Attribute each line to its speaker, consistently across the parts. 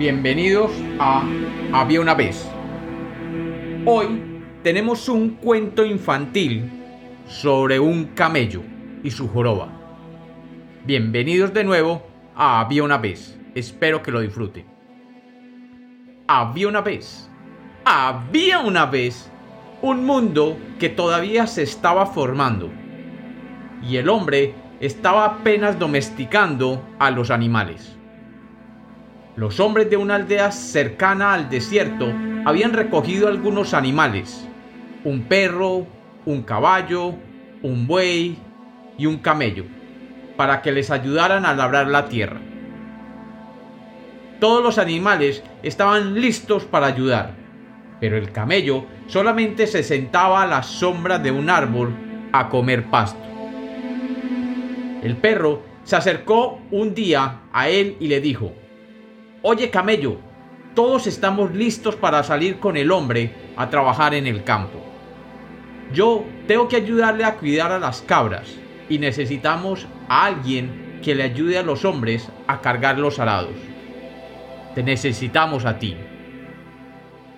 Speaker 1: Bienvenidos a Había una vez. Hoy tenemos un cuento infantil sobre un camello y su joroba. Bienvenidos de nuevo a Había una vez. Espero que lo disfruten. Había una vez. Había una vez un mundo que todavía se estaba formando. Y el hombre estaba apenas domesticando a los animales. Los hombres de una aldea cercana al desierto habían recogido algunos animales, un perro, un caballo, un buey y un camello, para que les ayudaran a labrar la tierra. Todos los animales estaban listos para ayudar, pero el camello solamente se sentaba a la sombra de un árbol a comer pasto. El perro se acercó un día a él y le dijo, Oye camello, todos estamos listos para salir con el hombre a trabajar en el campo. Yo tengo que ayudarle a cuidar a las cabras y necesitamos a alguien que le ayude a los hombres a cargar los arados. Te necesitamos a ti.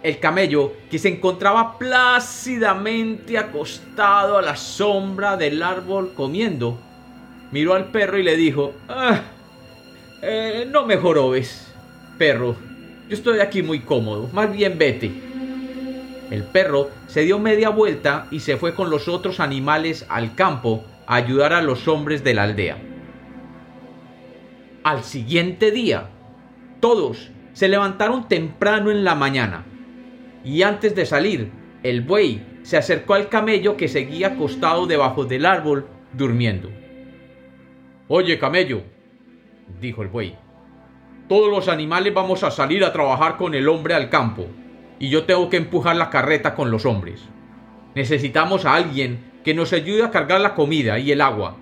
Speaker 1: El camello, que se encontraba plácidamente acostado a la sombra del árbol comiendo, miró al perro y le dijo, ah, eh, no me jorobes perro, yo estoy aquí muy cómodo, más bien vete. El perro se dio media vuelta y se fue con los otros animales al campo a ayudar a los hombres de la aldea. Al siguiente día, todos se levantaron temprano en la mañana y antes de salir, el buey se acercó al camello que seguía acostado debajo del árbol durmiendo. Oye, camello, dijo el buey, todos los animales vamos a salir a trabajar con el hombre al campo, y yo tengo que empujar la carreta con los hombres. Necesitamos a alguien que nos ayude a cargar la comida y el agua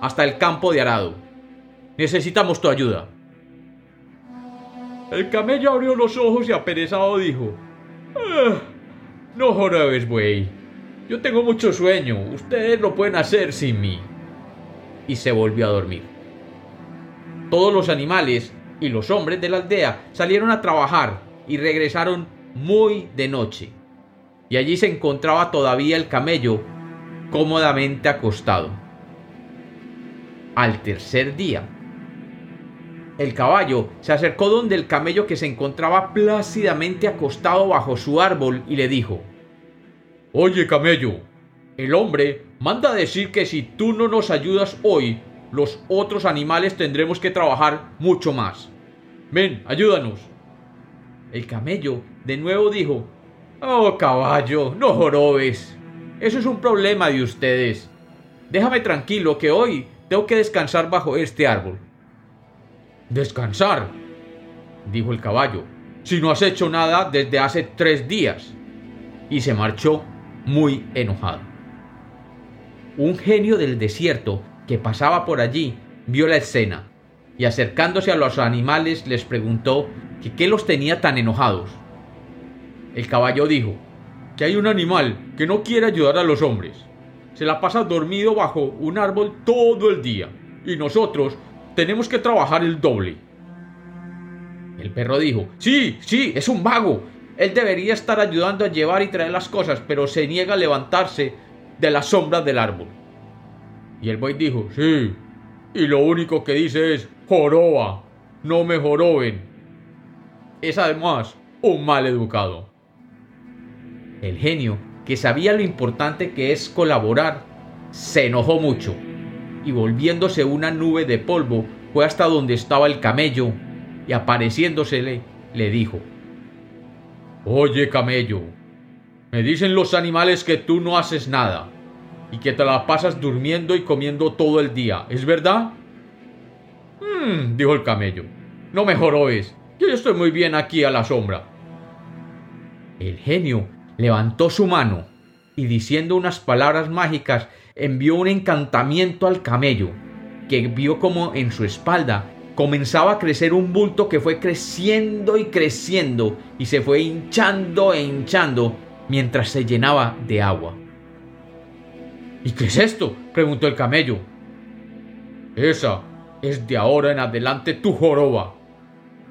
Speaker 1: hasta el campo de arado. Necesitamos tu ayuda. El camello abrió los ojos y aperezado dijo, ah, No jorobes, buey. Yo tengo mucho sueño. Ustedes lo pueden hacer sin mí. Y se volvió a dormir. Todos los animales y los hombres de la aldea salieron a trabajar y regresaron muy de noche. Y allí se encontraba todavía el camello cómodamente acostado. Al tercer día, el caballo se acercó donde el camello que se encontraba plácidamente acostado bajo su árbol y le dijo, Oye camello, el hombre manda decir que si tú no nos ayudas hoy, los otros animales tendremos que trabajar mucho más. Ven, ayúdanos. El camello de nuevo dijo, Oh caballo, no jorobes. Eso es un problema de ustedes. Déjame tranquilo que hoy tengo que descansar bajo este árbol. ¿Descansar? dijo el caballo, si no has hecho nada desde hace tres días. Y se marchó muy enojado. Un genio del desierto que pasaba por allí, vio la escena y acercándose a los animales les preguntó que qué los tenía tan enojados. El caballo dijo que hay un animal que no quiere ayudar a los hombres. Se la pasa dormido bajo un árbol todo el día y nosotros tenemos que trabajar el doble. El perro dijo, sí, sí, es un vago. Él debería estar ayudando a llevar y traer las cosas, pero se niega a levantarse de la sombra del árbol. Y el buey dijo, sí. Y lo único que dice es, joroba, no me joroben. Es además un mal educado. El genio, que sabía lo importante que es colaborar, se enojó mucho y volviéndose una nube de polvo fue hasta donde estaba el camello y apareciéndosele le dijo, Oye camello, me dicen los animales que tú no haces nada y que te la pasas durmiendo y comiendo todo el día, ¿es verdad? Mmm, dijo el camello, no me jorobes, yo estoy muy bien aquí a la sombra. El genio levantó su mano y diciendo unas palabras mágicas envió un encantamiento al camello, que vio como en su espalda comenzaba a crecer un bulto que fue creciendo y creciendo y se fue hinchando e hinchando mientras se llenaba de agua. ¿Y qué es esto? preguntó el camello. Esa es de ahora en adelante tu joroba.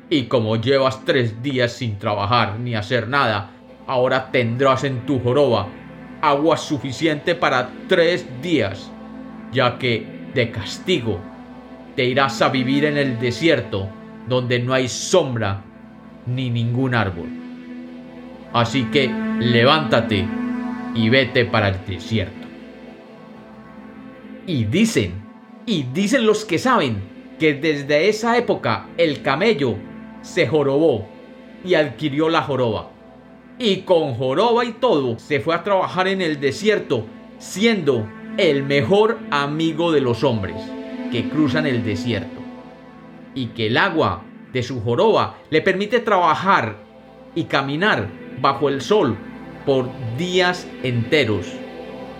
Speaker 1: Y como llevas tres días sin trabajar ni hacer nada, ahora tendrás en tu joroba agua suficiente para tres días, ya que de castigo te irás a vivir en el desierto donde no hay sombra ni ningún árbol. Así que levántate y vete para el desierto. Y dicen, y dicen los que saben, que desde esa época el camello se jorobó y adquirió la joroba. Y con joroba y todo se fue a trabajar en el desierto, siendo el mejor amigo de los hombres que cruzan el desierto. Y que el agua de su joroba le permite trabajar y caminar bajo el sol por días enteros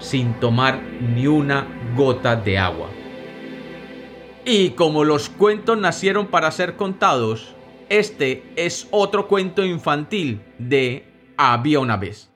Speaker 1: sin tomar ni una gota de agua. Y como los cuentos nacieron para ser contados, este es otro cuento infantil de Había una vez.